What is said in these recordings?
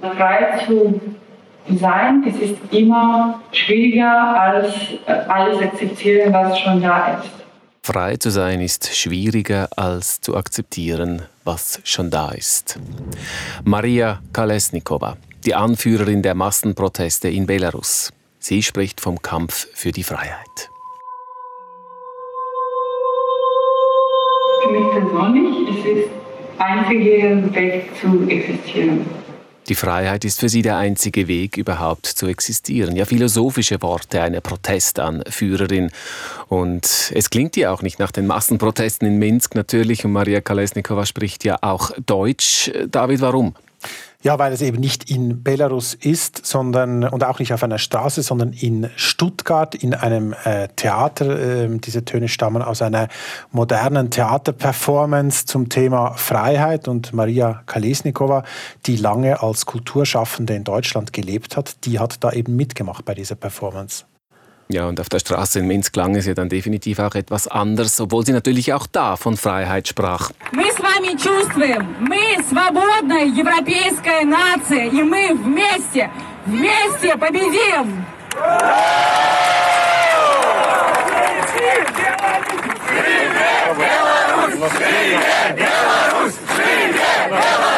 frei zu sein, es ist immer schwieriger als äh, alles akzeptieren, was schon da ist. Frei zu sein ist schwieriger als zu akzeptieren, was schon da ist. Maria Kalesnikova, die Anführerin der Massenproteste in Belarus. Sie spricht vom Kampf für die Freiheit. Für mich persönlich ist es einzige Weg zu existieren. Die Freiheit ist für sie der einzige Weg, überhaupt zu existieren. Ja, philosophische Worte einer Protestanführerin. Und es klingt ja auch nicht nach den Massenprotesten in Minsk natürlich. Und Maria Kalesnikova spricht ja auch Deutsch. David, warum? Ja, weil es eben nicht in Belarus ist, sondern und auch nicht auf einer Straße, sondern in Stuttgart in einem äh, Theater. Äh, diese Töne stammen aus einer modernen Theaterperformance zum Thema Freiheit und Maria Kalesnikova, die lange als Kulturschaffende in Deutschland gelebt hat, die hat da eben mitgemacht bei dieser Performance. Ja, und auf der Straße in Minsk klang es ja dann definitiv auch etwas anders, obwohl sie natürlich auch da von Freiheit sprach. Мы с вами чувствуем, мы свободная европейская нация, и мы вместе, вместе победим! Беларусь! Беларусь! Беларусь!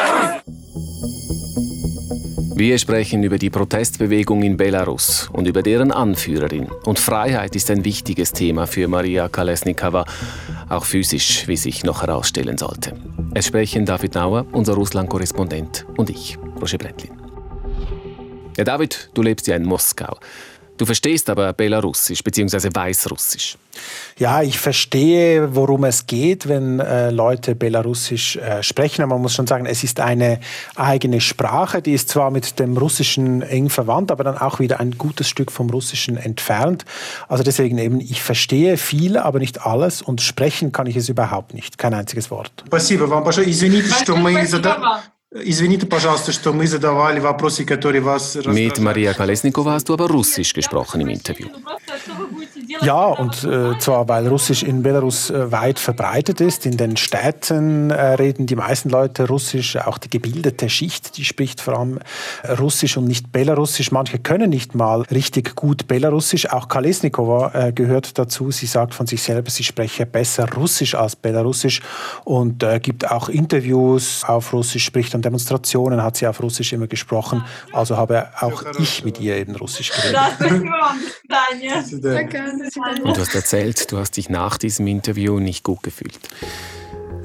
Wir sprechen über die Protestbewegung in Belarus und über deren Anführerin. Und Freiheit ist ein wichtiges Thema für Maria Kalesnikava, auch physisch, wie sich noch herausstellen sollte. Es sprechen David Nauer, unser Russland-Korrespondent, und ich, Roger Brettlin. Ja, David, du lebst ja in Moskau. Du verstehst aber Belarussisch bzw. Weißrussisch. Ja, ich verstehe, worum es geht, wenn äh, Leute Belarussisch äh, sprechen. Aber man muss schon sagen, es ist eine eigene Sprache. Die ist zwar mit dem Russischen eng verwandt, aber dann auch wieder ein gutes Stück vom Russischen entfernt. Also deswegen eben, ich verstehe viel, aber nicht alles. Und sprechen kann ich es überhaupt nicht. Kein einziges Wort. Спасибо вам большое. Извините, что мы Извините, пожалуйста, что мы задавали вопросы, которые вас Mit Maria Kalesnikova hast du aber Russisch gesprochen im Interview. Ja, und äh, zwar weil Russisch in Belarus äh, weit verbreitet ist. In den Städten äh, reden die meisten Leute Russisch. Auch die gebildete Schicht, die spricht vor allem äh, Russisch und nicht Belarussisch. Manche können nicht mal richtig gut Belarussisch. Auch Kalesnikova äh, gehört dazu. Sie sagt von sich selber, sie spreche besser Russisch als Belarussisch und äh, gibt auch Interviews auf Russisch, spricht an Demonstrationen, hat sie auf Russisch immer gesprochen. Also habe auch ich mit ihr eben Russisch geredet. Und du hast erzählt, du hast dich nach diesem Interview nicht gut gefühlt.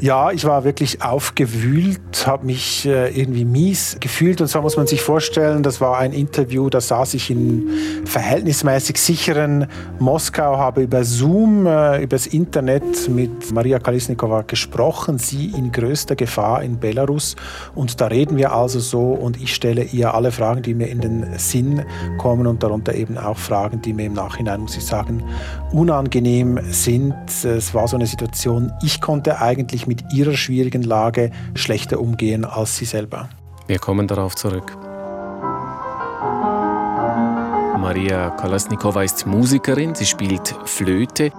Ja, ich war wirklich aufgewühlt, habe mich äh, irgendwie mies gefühlt. Und zwar muss man sich vorstellen, das war ein Interview, da saß ich in verhältnismäßig sicheren Moskau, habe über Zoom, äh, übers Internet mit Maria Kalisnikova gesprochen, sie in größter Gefahr in Belarus. Und da reden wir also so und ich stelle ihr alle Fragen, die mir in den Sinn kommen und darunter eben auch Fragen, die mir im Nachhinein, muss ich sagen, unangenehm sind. Es war so eine Situation, ich konnte eigentlich mit mit ihrer schwierigen Lage schlechter umgehen als sie selber. Wir kommen darauf zurück. Maria Kolasnikova ist Musikerin, sie spielt Flöte.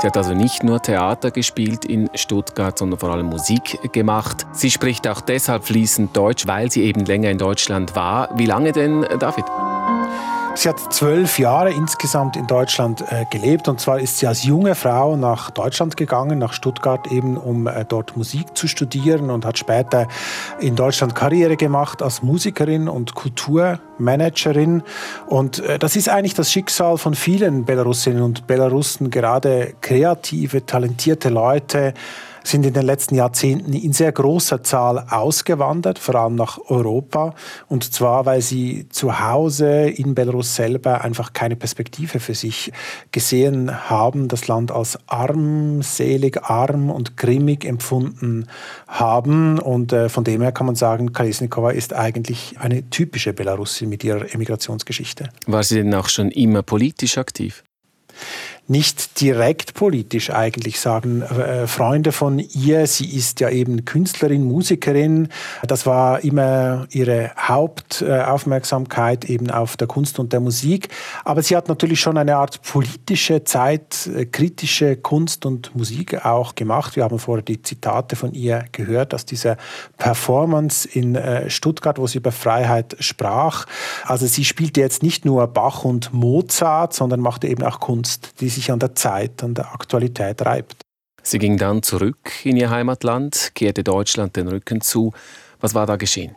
Sie hat also nicht nur Theater gespielt in Stuttgart, sondern vor allem Musik gemacht. Sie spricht auch deshalb fließend Deutsch, weil sie eben länger in Deutschland war. Wie lange denn, David? Sie hat zwölf Jahre insgesamt in Deutschland äh, gelebt und zwar ist sie als junge Frau nach Deutschland gegangen, nach Stuttgart eben, um äh, dort Musik zu studieren und hat später in Deutschland Karriere gemacht als Musikerin und Kulturmanagerin. Und äh, das ist eigentlich das Schicksal von vielen Belarusinnen und Belarussen, gerade kreative, talentierte Leute, sind in den letzten Jahrzehnten in sehr großer Zahl ausgewandert, vor allem nach Europa. Und zwar, weil sie zu Hause in Belarus selber einfach keine Perspektive für sich gesehen haben, das Land als armselig, arm und grimmig empfunden haben. Und äh, von dem her kann man sagen, Kalesnikova ist eigentlich eine typische Belarusin mit ihrer Emigrationsgeschichte. War sie denn auch schon immer politisch aktiv? Nicht direkt politisch eigentlich sagen äh, Freunde von ihr. Sie ist ja eben Künstlerin, Musikerin. Das war immer ihre Haupt Hauptaufmerksamkeit eben auf der Kunst und der Musik. Aber sie hat natürlich schon eine Art politische, zeitkritische Kunst und Musik auch gemacht. Wir haben vorher die Zitate von ihr gehört aus dieser Performance in äh, Stuttgart, wo sie über Freiheit sprach. Also sie spielte jetzt nicht nur Bach und Mozart, sondern machte eben auch Kunst, die sich an der Zeit, an der Aktualität reibt. Sie ging dann zurück in ihr Heimatland, kehrte Deutschland den Rücken zu. Was war da geschehen?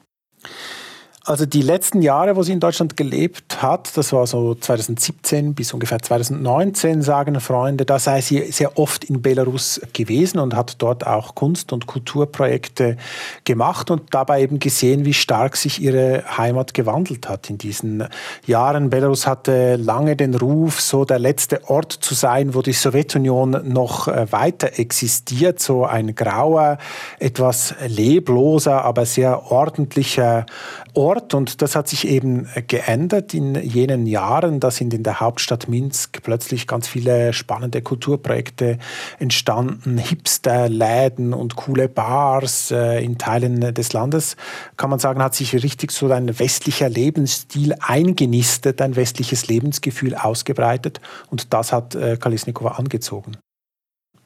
Also die letzten Jahre, wo sie in Deutschland gelebt hat, das war so 2017 bis ungefähr 2019, sagen Freunde, da sei sie sehr oft in Belarus gewesen und hat dort auch Kunst- und Kulturprojekte gemacht und dabei eben gesehen, wie stark sich ihre Heimat gewandelt hat in diesen Jahren. Belarus hatte lange den Ruf, so der letzte Ort zu sein, wo die Sowjetunion noch äh, weiter existiert, so ein grauer, etwas lebloser, aber sehr ordentlicher Ort und das hat sich eben geändert in jenen Jahren. Da sind in der Hauptstadt Minsk plötzlich ganz viele spannende Kulturprojekte entstanden, Hipster-Läden und coole Bars äh, in Teilen des Landes. Kann man sagen, hat sich richtig so ein westlicher Lebensstil eingenistet, ein westliches Lebensgefühl ausgebreitet und das hat äh, Kalisnikova angezogen.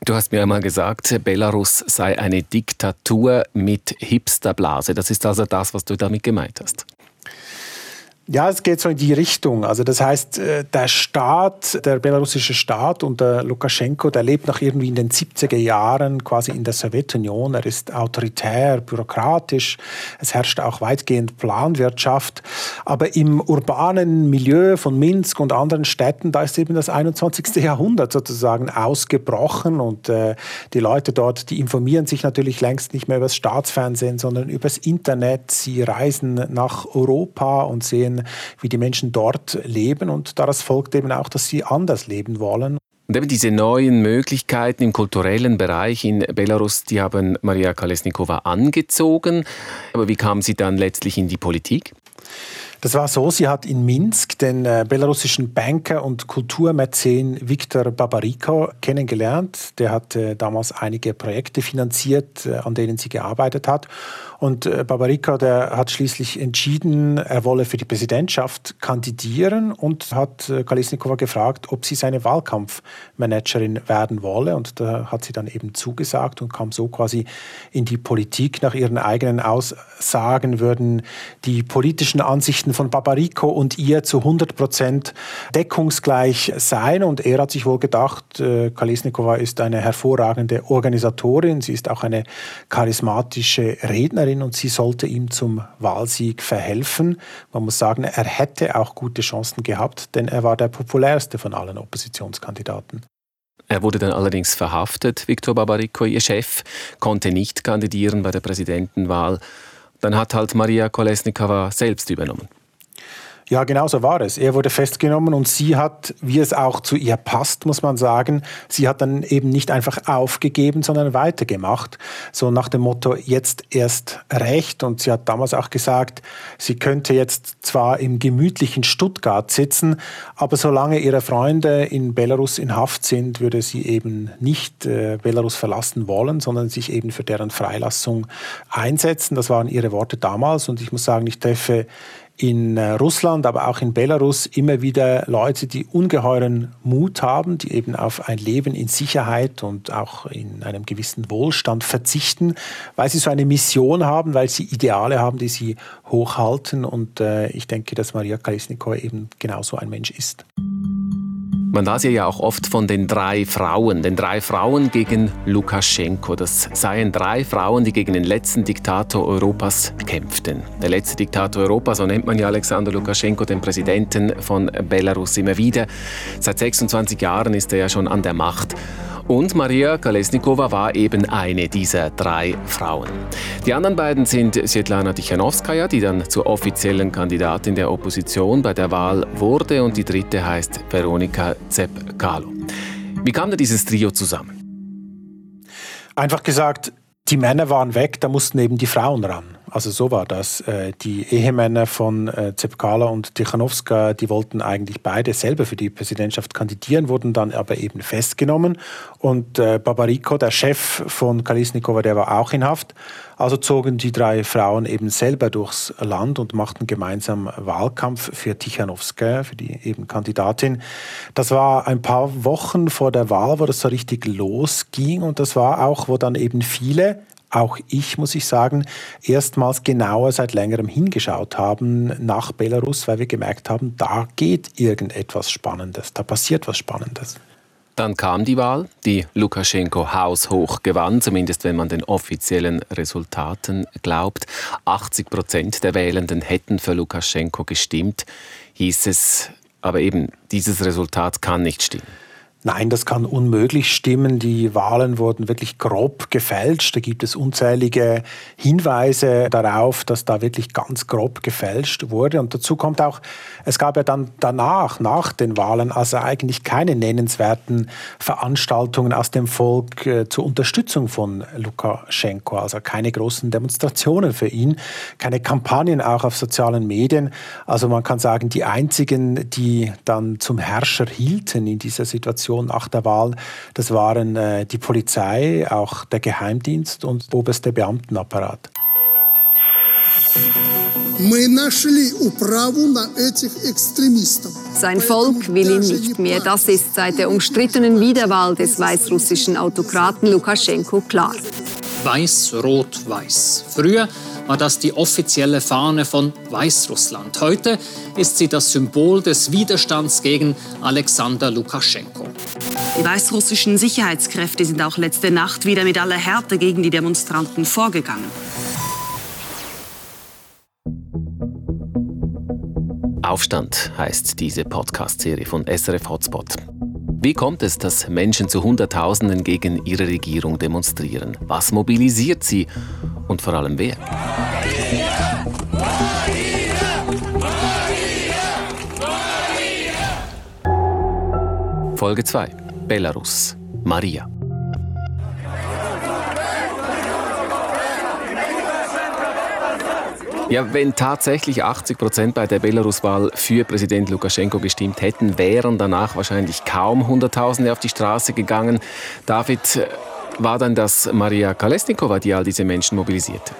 Du hast mir einmal gesagt, Belarus sei eine Diktatur mit Hipsterblase. Das ist also das, was du damit gemeint hast. Ja, es geht so in die Richtung. Also das heißt, äh, der Staat, der belarussische Staat unter Lukaschenko, der lebt noch irgendwie in den 70er Jahren quasi in der Sowjetunion. Er ist autoritär, bürokratisch. Es herrscht auch weitgehend Planwirtschaft. Aber im urbanen Milieu von Minsk und anderen Städten, da ist eben das 21. Jahrhundert sozusagen ausgebrochen. Und äh, die Leute dort, die informieren sich natürlich längst nicht mehr über das Staatsfernsehen, sondern über das Internet. Sie reisen nach Europa und sehen wie die Menschen dort leben und daraus folgt eben auch, dass sie anders leben wollen. Und eben diese neuen Möglichkeiten im kulturellen Bereich in Belarus, die haben Maria Kalesnikova angezogen. Aber wie kam sie dann letztlich in die Politik? Das war so, sie hat in Minsk den äh, belarussischen Banker und Kulturmäzen Viktor Babariko kennengelernt. Der hat äh, damals einige Projekte finanziert, äh, an denen sie gearbeitet hat. Und äh, Babarika, der hat schließlich entschieden, er wolle für die Präsidentschaft kandidieren und hat äh, Kalisnikova gefragt, ob sie seine Wahlkampfmanagerin werden wolle. Und da hat sie dann eben zugesagt und kam so quasi in die Politik. Nach ihren eigenen Aussagen würden die politischen Ansichten von Babariko und ihr zu 100 Prozent deckungsgleich sein. Und er hat sich wohl gedacht, äh, Kalisnikova ist eine hervorragende Organisatorin, sie ist auch eine charismatische Rednerin Kanzlerin und sie sollte ihm zum Wahlsieg verhelfen. Man muss sagen, er hätte auch gute Chancen gehabt, denn er war der populärste von allen Oppositionskandidaten. Er wurde dann allerdings verhaftet. Viktor Babariko, ihr Chef, konnte nicht kandidieren bei der Präsidentenwahl. Dann hat halt Maria Kolesnikova selbst übernommen. Ja, genau so war es. Er wurde festgenommen und sie hat, wie es auch zu ihr passt, muss man sagen, sie hat dann eben nicht einfach aufgegeben, sondern weitergemacht. So nach dem Motto, jetzt erst recht. Und sie hat damals auch gesagt, sie könnte jetzt zwar im gemütlichen Stuttgart sitzen, aber solange ihre Freunde in Belarus in Haft sind, würde sie eben nicht äh, Belarus verlassen wollen, sondern sich eben für deren Freilassung einsetzen. Das waren ihre Worte damals. Und ich muss sagen, ich treffe in äh, Russland, aber auch in Belarus immer wieder Leute, die ungeheuren Mut haben, die eben auf ein Leben in Sicherheit und auch in einem gewissen Wohlstand verzichten, weil sie so eine Mission haben, weil sie Ideale haben, die sie hochhalten. Und äh, ich denke, dass Maria Kalesnikova eben genauso ein Mensch ist. Man las ja auch oft von den drei Frauen, den drei Frauen gegen Lukaschenko. Das seien drei Frauen, die gegen den letzten Diktator Europas kämpften. Der letzte Diktator Europas, so nennt man ja Alexander Lukaschenko, den Präsidenten von Belarus immer wieder. Seit 26 Jahren ist er ja schon an der Macht. Und Maria Kalesnikova war eben eine dieser drei Frauen. Die anderen beiden sind Svetlana Tichanowskaja, die dann zur offiziellen Kandidatin der Opposition bei der Wahl wurde, und die dritte heißt Veronika Zepp-Kalo. Wie kam denn dieses Trio zusammen? Einfach gesagt, die Männer waren weg, da mussten eben die Frauen ran. Also so war das. Äh, die Ehemänner von äh, Zepkala und Tichanowska, die wollten eigentlich beide selber für die Präsidentschaft kandidieren, wurden dann aber eben festgenommen. Und äh, Babariko, der Chef von Kalisnikova, der war auch in Haft. Also zogen die drei Frauen eben selber durchs Land und machten gemeinsam Wahlkampf für Tichanowska, für die eben Kandidatin. Das war ein paar Wochen vor der Wahl, wo das so richtig losging. Und das war auch, wo dann eben viele auch ich, muss ich sagen, erstmals genauer seit längerem hingeschaut haben nach Belarus, weil wir gemerkt haben, da geht irgendetwas Spannendes, da passiert was Spannendes. Dann kam die Wahl, die Lukaschenko haushoch gewann, zumindest wenn man den offiziellen Resultaten glaubt. 80 Prozent der Wählenden hätten für Lukaschenko gestimmt, hieß es. Aber eben, dieses Resultat kann nicht stimmen. Nein, das kann unmöglich stimmen. Die Wahlen wurden wirklich grob gefälscht. Da gibt es unzählige Hinweise darauf, dass da wirklich ganz grob gefälscht wurde. Und dazu kommt auch, es gab ja dann danach, nach den Wahlen, also eigentlich keine nennenswerten Veranstaltungen aus dem Volk äh, zur Unterstützung von Lukaschenko. Also keine großen Demonstrationen für ihn, keine Kampagnen auch auf sozialen Medien. Also man kann sagen, die einzigen, die dann zum Herrscher hielten in dieser Situation, Situation nach der Wahl, das waren äh, die Polizei, auch der Geheimdienst und oberste Beamtenapparat. Sein Volk will ihn nicht mehr. Das ist seit der umstrittenen Wiederwahl des weißrussischen Autokraten Lukaschenko klar. Weiß, Rot, Weiß. Früher war das die offizielle Fahne von Weißrussland. Heute ist sie das Symbol des Widerstands gegen Alexander Lukaschenko. Die weißrussischen Sicherheitskräfte sind auch letzte Nacht wieder mit aller Härte gegen die Demonstranten vorgegangen. Aufstand heißt diese Podcast-Serie von SRF Hotspot. Wie kommt es, dass Menschen zu Hunderttausenden gegen ihre Regierung demonstrieren? Was mobilisiert sie? Und vor allem wer? Folge 2. Belarus. Maria. Ja, wenn tatsächlich 80 Prozent bei der Belarus-Wahl für Präsident Lukaschenko gestimmt hätten, wären danach wahrscheinlich kaum Hunderttausende auf die Straße gegangen. David, war dann das Maria Kalesnikova, die all diese Menschen mobilisierte?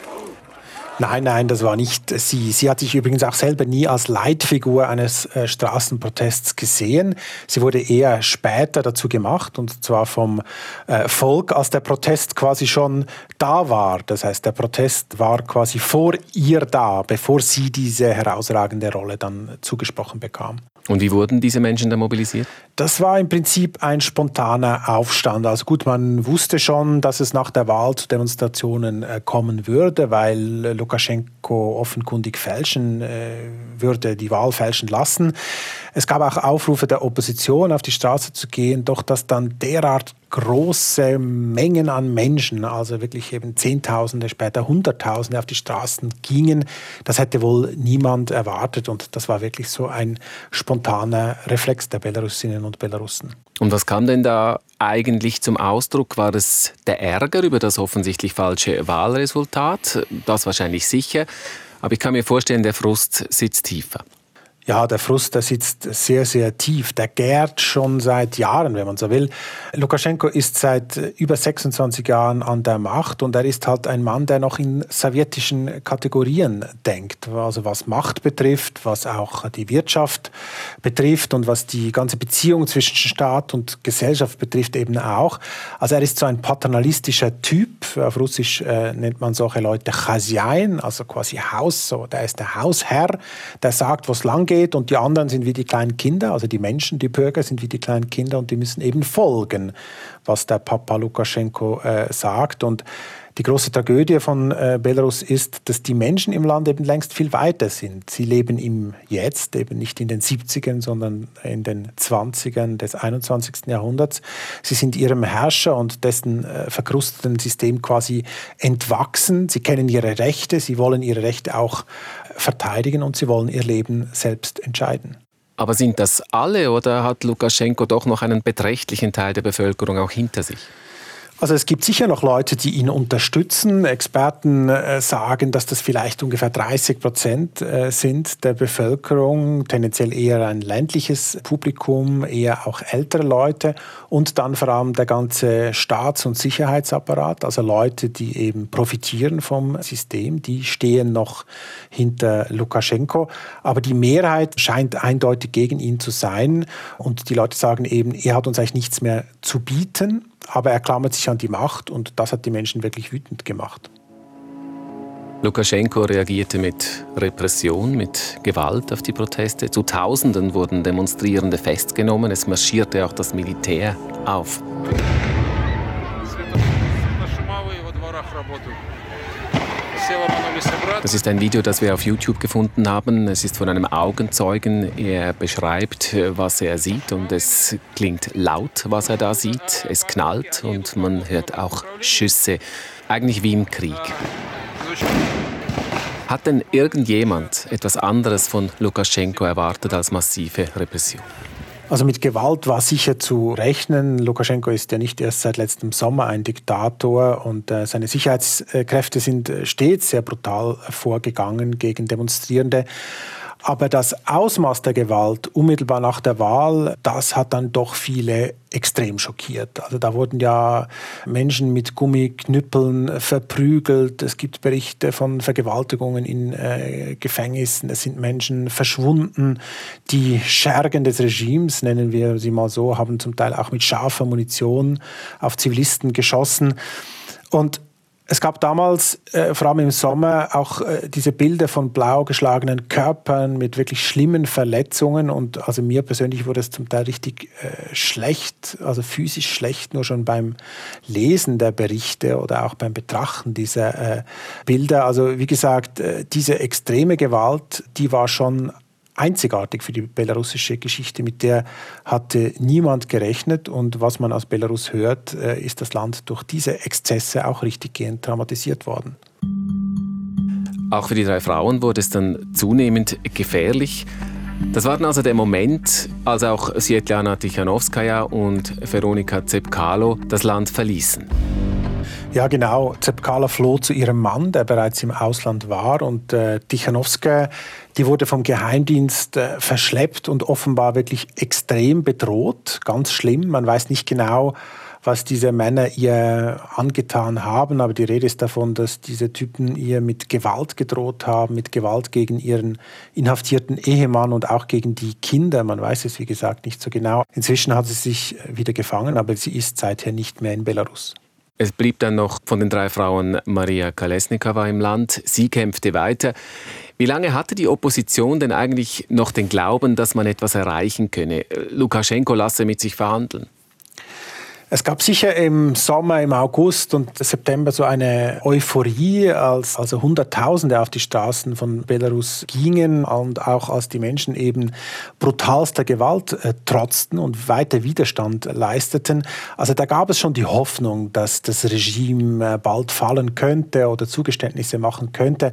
Nein, nein, das war nicht sie. Sie hat sich übrigens auch selber nie als Leitfigur eines äh, Straßenprotests gesehen. Sie wurde eher später dazu gemacht, und zwar vom äh, Volk, als der Protest quasi schon da war. Das heißt, der Protest war quasi vor ihr da, bevor sie diese herausragende Rolle dann zugesprochen bekam. Und wie wurden diese Menschen da mobilisiert? Das war im Prinzip ein spontaner Aufstand. Also gut, man wusste schon, dass es nach der Wahl zu Demonstrationen äh, kommen würde, weil Lukaschenko offenkundig fälschen äh, würde, die Wahl fälschen lassen. Es gab auch Aufrufe der Opposition, auf die Straße zu gehen, doch dass dann derart große Mengen an Menschen, also wirklich eben Zehntausende, später Hunderttausende auf die Straßen gingen, das hätte wohl niemand erwartet und das war wirklich so ein spontaner Reflex der Belarusinnen und Belarussen. Und was kam denn da eigentlich zum Ausdruck? War es der Ärger über das offensichtlich falsche Wahlresultat? Das wahrscheinlich sicher. Aber ich kann mir vorstellen, der Frust sitzt tiefer. Ja, der Frust, der sitzt sehr, sehr tief. Der gärt schon seit Jahren, wenn man so will. Lukaschenko ist seit über 26 Jahren an der Macht und er ist halt ein Mann, der noch in sowjetischen Kategorien denkt. Also was Macht betrifft, was auch die Wirtschaft betrifft und was die ganze Beziehung zwischen Staat und Gesellschaft betrifft eben auch. Also er ist so ein paternalistischer Typ. Auf Russisch äh, nennt man solche Leute Chasyain, also quasi Haus. So, der ist der Hausherr, der sagt, wo es lang geht und die anderen sind wie die kleinen Kinder, also die Menschen, die Bürger sind wie die kleinen Kinder und die müssen eben folgen, was der Papa Lukaschenko äh, sagt. Und die große Tragödie von äh, Belarus ist, dass die Menschen im Land eben längst viel weiter sind. Sie leben im Jetzt, eben nicht in den 70ern, sondern in den 20ern des 21. Jahrhunderts. Sie sind ihrem Herrscher und dessen äh, verkrusteten System quasi entwachsen. Sie kennen ihre Rechte, sie wollen ihre Rechte auch verteidigen und sie wollen ihr Leben selbst entscheiden. Aber sind das alle oder hat Lukaschenko doch noch einen beträchtlichen Teil der Bevölkerung auch hinter sich? Also es gibt sicher noch Leute, die ihn unterstützen. Experten äh, sagen, dass das vielleicht ungefähr 30 Prozent äh, sind der Bevölkerung, tendenziell eher ein ländliches Publikum, eher auch ältere Leute und dann vor allem der ganze Staats- und Sicherheitsapparat, also Leute, die eben profitieren vom System, die stehen noch hinter Lukaschenko. Aber die Mehrheit scheint eindeutig gegen ihn zu sein und die Leute sagen eben, er hat uns eigentlich nichts mehr zu bieten aber er klammert sich an die Macht und das hat die Menschen wirklich wütend gemacht. Lukaschenko reagierte mit Repression, mit Gewalt auf die Proteste. Zu Tausenden wurden Demonstrierende festgenommen. Es marschierte auch das Militär auf. Das ist ein Video, das wir auf YouTube gefunden haben. Es ist von einem Augenzeugen. Er beschreibt, was er sieht und es klingt laut, was er da sieht. Es knallt und man hört auch Schüsse, eigentlich wie im Krieg. Hat denn irgendjemand etwas anderes von Lukaschenko erwartet als massive Repression? Also mit Gewalt war sicher zu rechnen. Lukaschenko ist ja nicht erst seit letztem Sommer ein Diktator und äh, seine Sicherheitskräfte sind äh, stets sehr brutal vorgegangen gegen Demonstrierende. Aber das Ausmaß der Gewalt unmittelbar nach der Wahl, das hat dann doch viele extrem schockiert. Also da wurden ja Menschen mit Gummiknüppeln verprügelt. Es gibt Berichte von Vergewaltigungen in äh, Gefängnissen. Es sind Menschen verschwunden. Die Schergen des Regimes, nennen wir sie mal so, haben zum Teil auch mit scharfer Munition auf Zivilisten geschossen. Und es gab damals, äh, vor allem im Sommer, auch äh, diese Bilder von blau geschlagenen Körpern mit wirklich schlimmen Verletzungen. Und also mir persönlich wurde es zum Teil richtig äh, schlecht, also physisch schlecht, nur schon beim Lesen der Berichte oder auch beim Betrachten dieser äh, Bilder. Also wie gesagt, äh, diese extreme Gewalt, die war schon einzigartig für die belarussische Geschichte. Mit der hatte niemand gerechnet. Und was man aus Belarus hört, äh, ist das Land durch diese Exzesse auch richtiggehend traumatisiert worden. Auch für die drei Frauen wurde es dann zunehmend gefährlich. Das war dann also der Moment, als auch Svetlana Tichanowskaja und Veronika Zepkalo das Land verließen. Ja, genau. Zepkala floh zu ihrem Mann, der bereits im Ausland war. Und äh, Tichanowska, die wurde vom Geheimdienst äh, verschleppt und offenbar wirklich extrem bedroht. Ganz schlimm. Man weiß nicht genau, was diese Männer ihr angetan haben. Aber die Rede ist davon, dass diese Typen ihr mit Gewalt gedroht haben, mit Gewalt gegen ihren inhaftierten Ehemann und auch gegen die Kinder. Man weiß es, wie gesagt, nicht so genau. Inzwischen hat sie sich wieder gefangen, aber sie ist seither nicht mehr in Belarus. Es blieb dann noch von den drei Frauen Maria Kalesnikova im Land. Sie kämpfte weiter. Wie lange hatte die Opposition denn eigentlich noch den Glauben, dass man etwas erreichen könne? Lukaschenko lasse mit sich verhandeln. Es gab sicher im Sommer, im August und September so eine Euphorie, als also Hunderttausende auf die Straßen von Belarus gingen und auch als die Menschen eben brutalster Gewalt äh, trotzten und weiter Widerstand leisteten. Also da gab es schon die Hoffnung, dass das Regime äh, bald fallen könnte oder Zugeständnisse machen könnte.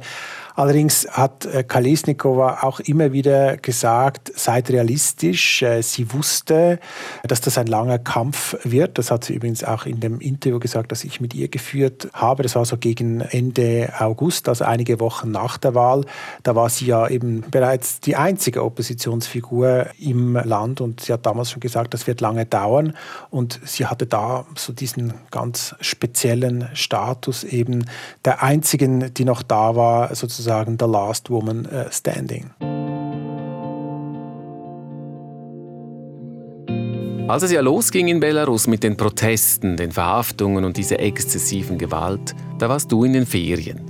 Allerdings hat äh, Kalesnikova auch immer wieder gesagt, seid realistisch. Äh, sie wusste, dass das ein langer Kampf wird. Das hat sie übrigens auch in dem Interview gesagt, das ich mit ihr geführt habe. Das war so gegen Ende August, also einige Wochen nach der Wahl. Da war sie ja eben bereits die einzige Oppositionsfigur im Land und sie hat damals schon gesagt, das wird lange dauern. Und sie hatte da so diesen ganz speziellen Status eben der einzigen, die noch da war, sozusagen sozusagen The Last Woman äh, Standing. Als es ja losging in Belarus mit den Protesten, den Verhaftungen und dieser exzessiven Gewalt, da warst du in den Ferien.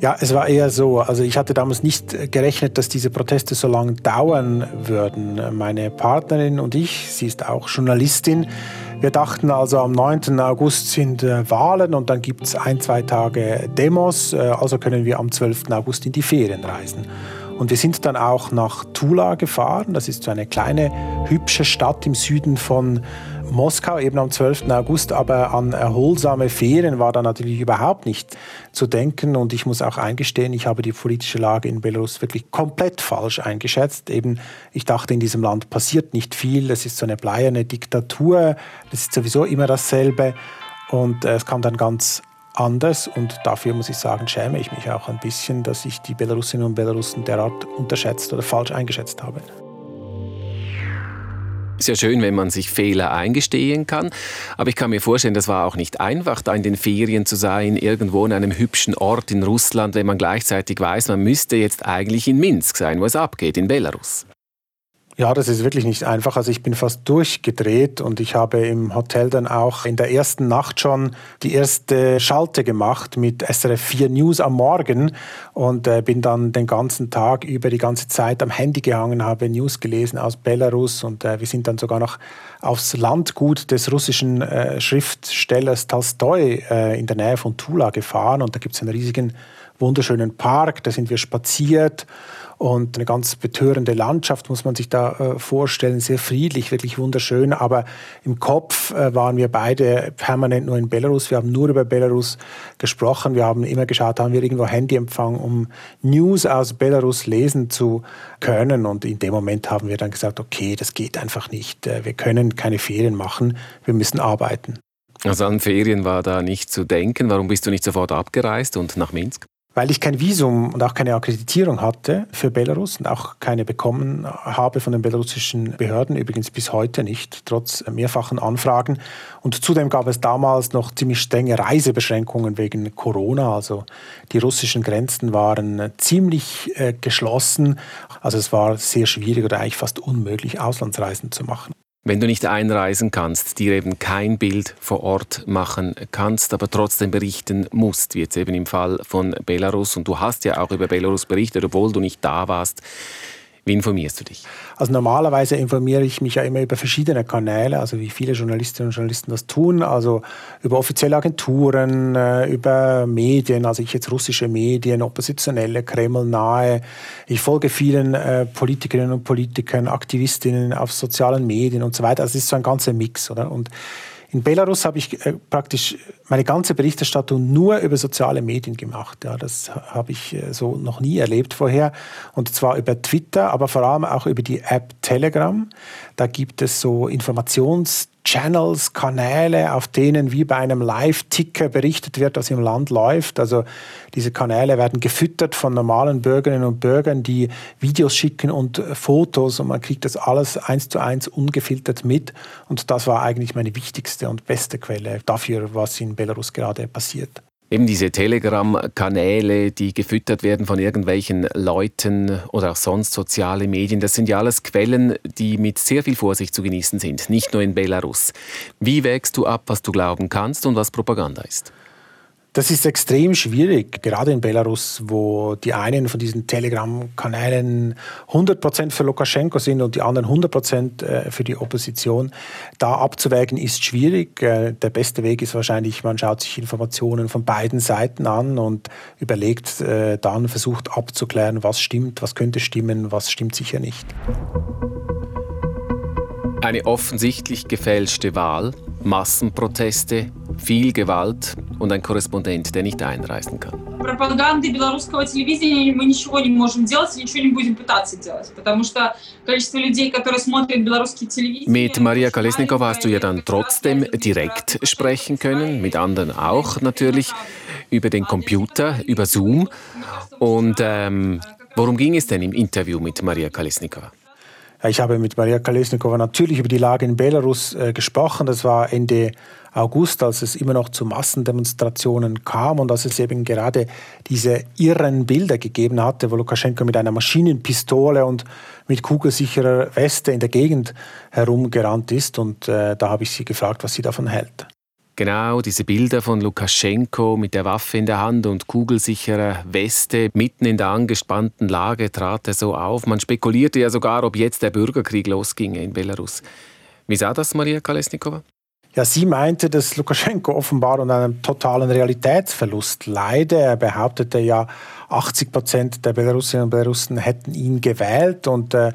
Ja, es war eher so. Also ich hatte damals nicht gerechnet, dass diese Proteste so lange dauern würden. Meine Partnerin und ich, sie ist auch Journalistin, wir dachten also, am 9. August sind äh, Wahlen und dann gibt es ein, zwei Tage Demos, äh, also können wir am 12. August in die Ferien reisen. Und wir sind dann auch nach Tula gefahren. Das ist so eine kleine, hübsche Stadt im Süden von Moskau eben am 12. August, aber an erholsame Ferien war da natürlich überhaupt nicht zu denken. Und ich muss auch eingestehen, ich habe die politische Lage in Belarus wirklich komplett falsch eingeschätzt. Eben, ich dachte, in diesem Land passiert nicht viel. Es ist so eine bleierne Diktatur. Das ist sowieso immer dasselbe. Und äh, es kam dann ganz anders und dafür muss ich sagen, schäme ich mich auch ein bisschen, dass ich die Belarusinnen und Belarusen derart unterschätzt oder falsch eingeschätzt habe. Ist ja schön, wenn man sich Fehler eingestehen kann, aber ich kann mir vorstellen, das war auch nicht einfach, da in den Ferien zu sein, irgendwo in einem hübschen Ort in Russland, wenn man gleichzeitig weiß, man müsste jetzt eigentlich in Minsk sein, wo es abgeht, in Belarus. Ja, das ist wirklich nicht einfach. Also ich bin fast durchgedreht und ich habe im Hotel dann auch in der ersten Nacht schon die erste Schalte gemacht mit SRF 4 News am Morgen und äh, bin dann den ganzen Tag über die ganze Zeit am Handy gehangen, habe News gelesen aus Belarus und äh, wir sind dann sogar noch aufs Landgut des russischen äh, Schriftstellers Tolstoi äh, in der Nähe von Tula gefahren und da gibt es einen riesigen wunderschönen Park, da sind wir spaziert und eine ganz betörende Landschaft muss man sich da äh, vorstellen, sehr friedlich, wirklich wunderschön. Aber im Kopf äh, waren wir beide permanent nur in Belarus. Wir haben nur über Belarus gesprochen. Wir haben immer geschaut, haben wir irgendwo Handyempfang, um News aus Belarus lesen zu können. Und in dem Moment haben wir dann gesagt, okay, das geht einfach nicht. Äh, wir können keine Ferien machen. Wir müssen arbeiten. Also an Ferien war da nicht zu denken. Warum bist du nicht sofort abgereist und nach Minsk? Weil ich kein Visum und auch keine Akkreditierung hatte für Belarus und auch keine bekommen habe von den belarussischen Behörden, übrigens bis heute nicht, trotz mehrfachen Anfragen. Und zudem gab es damals noch ziemlich strenge Reisebeschränkungen wegen Corona. Also die russischen Grenzen waren ziemlich äh, geschlossen. Also es war sehr schwierig oder eigentlich fast unmöglich, Auslandsreisen zu machen. Wenn du nicht einreisen kannst, dir eben kein Bild vor Ort machen kannst, aber trotzdem berichten musst, wie jetzt eben im Fall von Belarus, und du hast ja auch über Belarus berichtet, obwohl du nicht da warst, wie informierst du dich? Also normalerweise informiere ich mich ja immer über verschiedene Kanäle, also wie viele Journalistinnen und Journalisten das tun, also über offizielle Agenturen, äh, über Medien, also ich jetzt russische Medien, oppositionelle, Kreml nahe. Ich folge vielen äh, Politikerinnen und Politikern, Aktivistinnen auf sozialen Medien und so weiter. Also es ist so ein ganzer Mix, oder? Und in Belarus habe ich äh, praktisch meine ganze Berichterstattung nur über soziale Medien gemacht. Ja, das habe ich äh, so noch nie erlebt vorher. Und zwar über Twitter, aber vor allem auch über die App Telegram. Da gibt es so Informations- Channels, Kanäle, auf denen wie bei einem Live-Ticker berichtet wird, was im Land läuft. Also diese Kanäle werden gefüttert von normalen Bürgerinnen und Bürgern, die Videos schicken und Fotos und man kriegt das alles eins zu eins ungefiltert mit. Und das war eigentlich meine wichtigste und beste Quelle dafür, was in Belarus gerade passiert. Eben diese Telegram-Kanäle, die gefüttert werden von irgendwelchen Leuten oder auch sonst soziale Medien, das sind ja alles Quellen, die mit sehr viel Vorsicht zu genießen sind, nicht nur in Belarus. Wie wägst du ab, was du glauben kannst und was Propaganda ist? Das ist extrem schwierig, gerade in Belarus, wo die einen von diesen Telegram-Kanälen 100% für Lukaschenko sind und die anderen 100% äh, für die Opposition. Da abzuwägen ist schwierig. Äh, der beste Weg ist wahrscheinlich, man schaut sich Informationen von beiden Seiten an und überlegt äh, dann, versucht abzuklären, was stimmt, was könnte stimmen, was stimmt sicher nicht. Eine offensichtlich gefälschte Wahl, Massenproteste, viel Gewalt und ein Korrespondent, der nicht einreisen kann. Пропаганды белорусского телевидения мы ничего не можем делать и ничего не будем пытаться делать, потому что количество людей, которые смотрят белорусские телевидение... Mit Maria Kolesnikova hast du ja dann trotzdem direkt sprechen können, mit anderen auch natürlich, über den Computer, über Zoom. Und ähm, worum ging es denn im Interview mit Maria Kolesnikova? Ich habe mit Maria Kolesnikova natürlich über die Lage in Belarus äh, gesprochen. Das war Ende August, als es immer noch zu Massendemonstrationen kam und als es eben gerade diese irren Bilder gegeben hatte, wo Lukaschenko mit einer Maschinenpistole und mit kugelsicherer Weste in der Gegend herumgerannt ist. Und äh, da habe ich sie gefragt, was sie davon hält. Genau, diese Bilder von Lukaschenko mit der Waffe in der Hand und kugelsicherer Weste mitten in der angespannten Lage trat er so auf. Man spekulierte ja sogar, ob jetzt der Bürgerkrieg losginge in Belarus. Wie sah das Maria Kalesnikova? Ja, sie meinte, dass Lukaschenko offenbar unter einem totalen Realitätsverlust leide. Er behauptete ja, 80 Prozent der Belarusinnen und Belarusen hätten ihn gewählt. Und äh,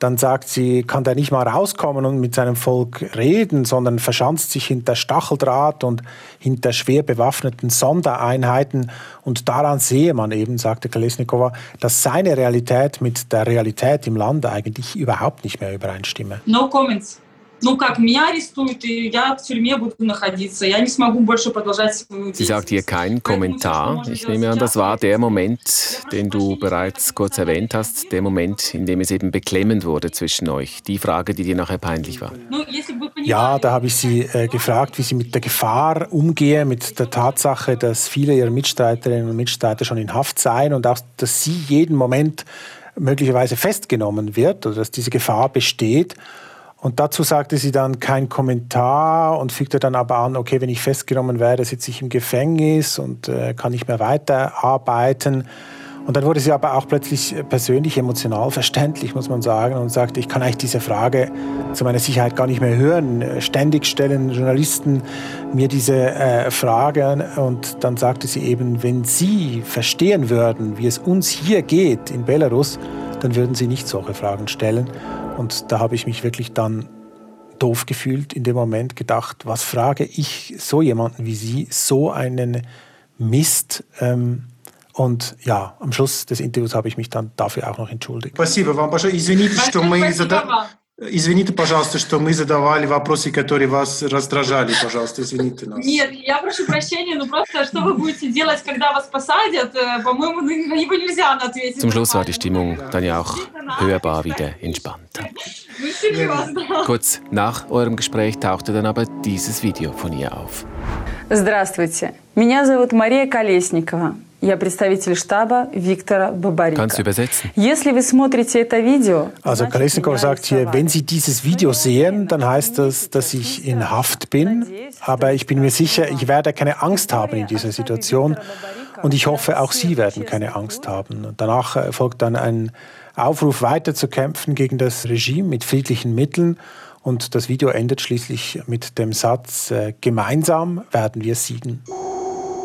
dann sagt sie, kann der nicht mal rauskommen und mit seinem Volk reden, sondern verschanzt sich hinter Stacheldraht und hinter schwer bewaffneten Sondereinheiten. Und daran sehe man eben, sagte Kalesnikova, dass seine Realität mit der Realität im Land eigentlich überhaupt nicht mehr übereinstimme. No comments. Sie sagt hier keinen Kommentar. Ich nehme an, das war der Moment, den du bereits kurz erwähnt hast, der Moment, in dem es eben beklemmend wurde zwischen euch. Die Frage, die dir nachher peinlich war. Ja, da habe ich sie äh, gefragt, wie sie mit der Gefahr umgehe, mit der Tatsache, dass viele ihrer Mitstreiterinnen und Mitstreiter schon in Haft seien und auch, dass sie jeden Moment möglicherweise festgenommen wird oder dass diese Gefahr besteht. Und dazu sagte sie dann kein Kommentar und fügte dann aber an, okay, wenn ich festgenommen werde, sitze ich im Gefängnis und äh, kann nicht mehr weiterarbeiten. Und dann wurde sie aber auch plötzlich persönlich emotional verständlich, muss man sagen, und sagte, ich kann eigentlich diese Frage zu meiner Sicherheit gar nicht mehr hören. Ständig stellen Journalisten mir diese äh, Frage und dann sagte sie eben, wenn Sie verstehen würden, wie es uns hier geht in Belarus, dann würden Sie nicht solche Fragen stellen. Und da habe ich mich wirklich dann doof gefühlt in dem Moment, gedacht, was frage ich so jemanden wie Sie, so einen Mist. Ähm, und ja, am Schluss des Interviews habe ich mich dann dafür auch noch entschuldigt. Спасибо вам большое. Извините, что мы зада... Извините, пожалуйста, что мы задавали вопросы, которые вас раздражали. Пожалуйста, извините нас. Нет, я прошу прощения, но просто что вы будете делать, когда вас посадят? По-моему, на него нельзя ответить. Zum Schluss war die Stimmung dann ja auch hörbar wieder entspannter. Kurz nach eurem Gespräch tauchte dann aber dieses Video von ihr auf. Здравствуйте, меня зовут Мария Колесникова. Я представитель штаба Виктора Бабарика. Kannst du übersetzen? Если вы смотрите это видео, Also Kalesnikov sagt hier, wenn Sie dieses Video sehen, dann heißt das, dass ich in Haft bin. Aber ich bin mir sicher, ich werde keine Angst haben in dieser Situation. Und ich hoffe, auch Sie werden keine Angst haben. Und danach äh, folgt dann ein Aufruf, weiter zu kämpfen gegen das Regime mit friedlichen Mitteln. Und das Video endet schließlich mit dem Satz, äh, gemeinsam werden wir siegen.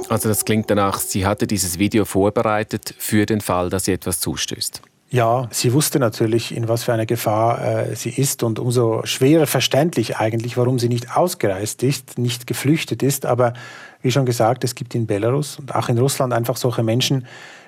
Also das klingt danach, sie hatte dieses Video vorbereitet für den Fall, dass sie etwas zustößt. Ja, sie wusste natürlich, in was für einer Gefahr äh, sie ist und umso schwerer verständlich eigentlich, warum sie nicht ausgereist ist, nicht geflüchtet ist. Aber wie schon gesagt, es gibt in Belarus und auch in Russland einfach solche Menschen,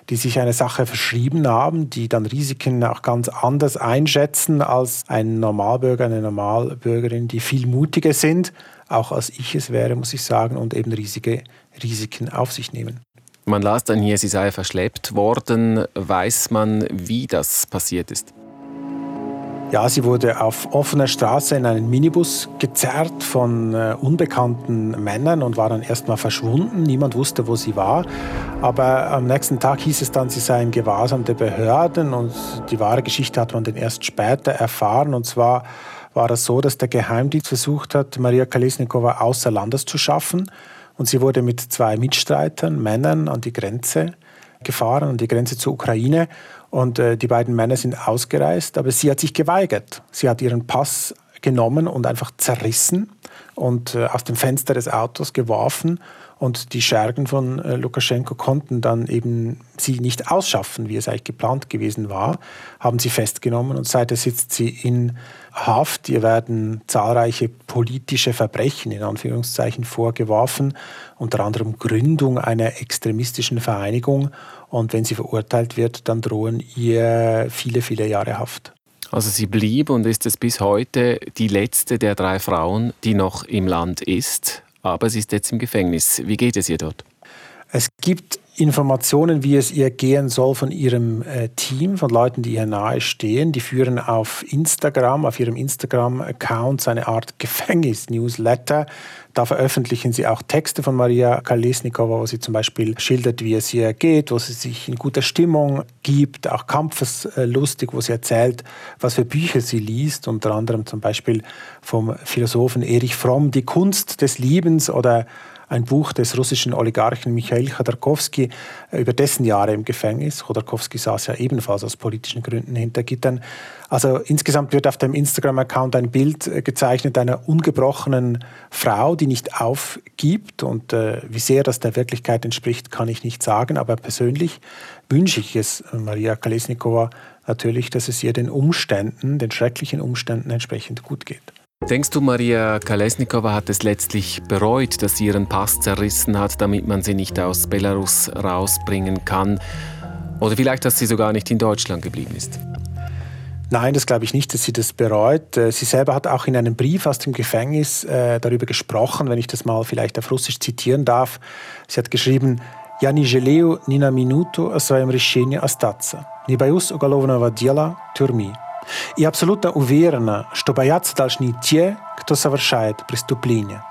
die sich einer Sache verschrieben haben, die dann Risiken auch ganz anders einschätzen als ein Normalbürger, eine Normalbürgerin, die viel mutiger sind, auch als ich es wäre, muss ich sagen, und eben riesige Risiken auf sich nehmen. Man las dann hier, sie sei verschleppt worden. Weiß man, wie das passiert ist? Ja, sie wurde auf offener Straße in einen Minibus gezerrt von äh, unbekannten Männern und war dann erstmal verschwunden. Niemand wusste, wo sie war. Aber am nächsten Tag hieß es dann, sie sei im Gewahrsam der Behörden und die wahre Geschichte hat man dann erst später erfahren. Und zwar war es so, dass der Geheimdienst versucht hat, Maria Kalesnikova außer Landes zu schaffen. Und sie wurde mit zwei Mitstreitern, Männern, an die Grenze gefahren, an die Grenze zur Ukraine. Und äh, die beiden Männer sind ausgereist, aber sie hat sich geweigert. Sie hat ihren Pass genommen und einfach zerrissen und äh, aus dem Fenster des Autos geworfen. Und die Schergen von äh, Lukaschenko konnten dann eben sie nicht ausschaffen, wie es eigentlich geplant gewesen war, haben sie festgenommen und seither sitzt sie in Haft. Ihr werden zahlreiche politische Verbrechen in Anführungszeichen vorgeworfen, unter anderem Gründung einer extremistischen Vereinigung. Und wenn sie verurteilt wird, dann drohen ihr viele, viele Jahre Haft. Also sie blieb und ist es bis heute die letzte der drei Frauen, die noch im Land ist, aber sie ist jetzt im Gefängnis. Wie geht es ihr dort? Es gibt Informationen, wie es ihr gehen soll von ihrem äh, Team, von Leuten, die ihr nahe stehen. Die führen auf Instagram, auf ihrem Instagram-Account eine Art Gefängnis-Newsletter. Da veröffentlichen sie auch Texte von Maria Kalesnikova, wo sie zum Beispiel schildert, wie es ihr geht, wo sie sich in guter Stimmung gibt, auch kampfeslustig, wo sie erzählt, was für Bücher sie liest, unter anderem zum Beispiel vom Philosophen Erich Fromm, Die Kunst des Liebens oder ein Buch des russischen Oligarchen Michail Chodorkowski äh, über dessen Jahre im Gefängnis. Chodorkowski saß ja ebenfalls aus politischen Gründen hinter Gittern. Also insgesamt wird auf dem Instagram-Account ein Bild äh, gezeichnet einer ungebrochenen Frau, die nicht aufgibt. Und äh, wie sehr das der Wirklichkeit entspricht, kann ich nicht sagen. Aber persönlich wünsche ich es Maria Kalesnikova natürlich, dass es ihr den Umständen, den schrecklichen Umständen entsprechend gut geht. Denkst du, Maria Kalesnikova hat es letztlich bereut, dass sie ihren Pass zerrissen hat, damit man sie nicht aus Belarus rausbringen kann? Oder vielleicht, dass sie sogar nicht in Deutschland geblieben ist? Nein, das glaube ich nicht, dass sie das bereut. Äh, sie selber hat auch in einem Brief aus dem Gefängnis äh, darüber gesprochen, wenn ich das mal vielleicht auf Russisch zitieren darf. Sie hat geschrieben, Я не жалею ни на минуту о своем решении остаться. Не боюсь уголовного дела, тюрьмы. И абсолютно уверена, что боятся должны те, кто совершает преступления.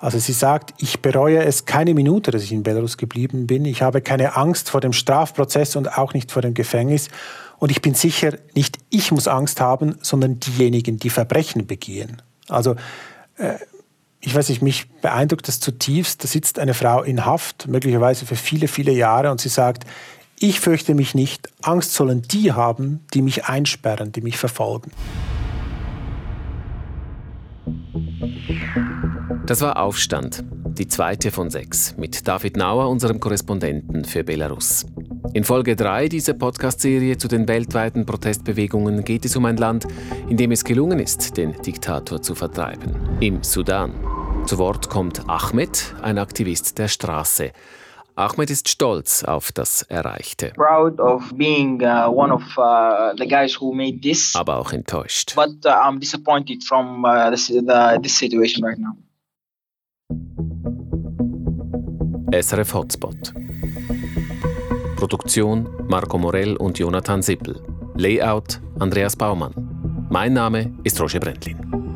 Also sie sagt, ich bereue es keine Minute, dass ich in Belarus geblieben bin. Ich habe keine Angst vor dem Strafprozess und auch nicht vor dem Gefängnis. Und ich bin sicher, nicht ich muss Angst haben, sondern diejenigen, die Verbrechen begehen. Also äh, ich weiß nicht, mich beeindruckt das zutiefst. Da sitzt eine Frau in Haft, möglicherweise für viele, viele Jahre, und sie sagt, ich fürchte mich nicht, Angst sollen die haben, die mich einsperren, die mich verfolgen. Das war Aufstand, die zweite von sechs, mit David Nauer, unserem Korrespondenten für Belarus. In Folge 3 dieser Podcast-Serie zu den weltweiten Protestbewegungen geht es um ein Land, in dem es gelungen ist, den Diktator zu vertreiben. Im Sudan. Zu Wort kommt Ahmed, ein Aktivist der Straße. Ahmed ist stolz auf das Erreichte. Being uh, of uh. Aber auch enttäuscht. But uh, I'm disappointed from uh, this, the, this situation right now. SRF Hotspot. Produktion Marco Morell und Jonathan Sippel. Layout Andreas Baumann. Mein Name ist Roger Brentlin.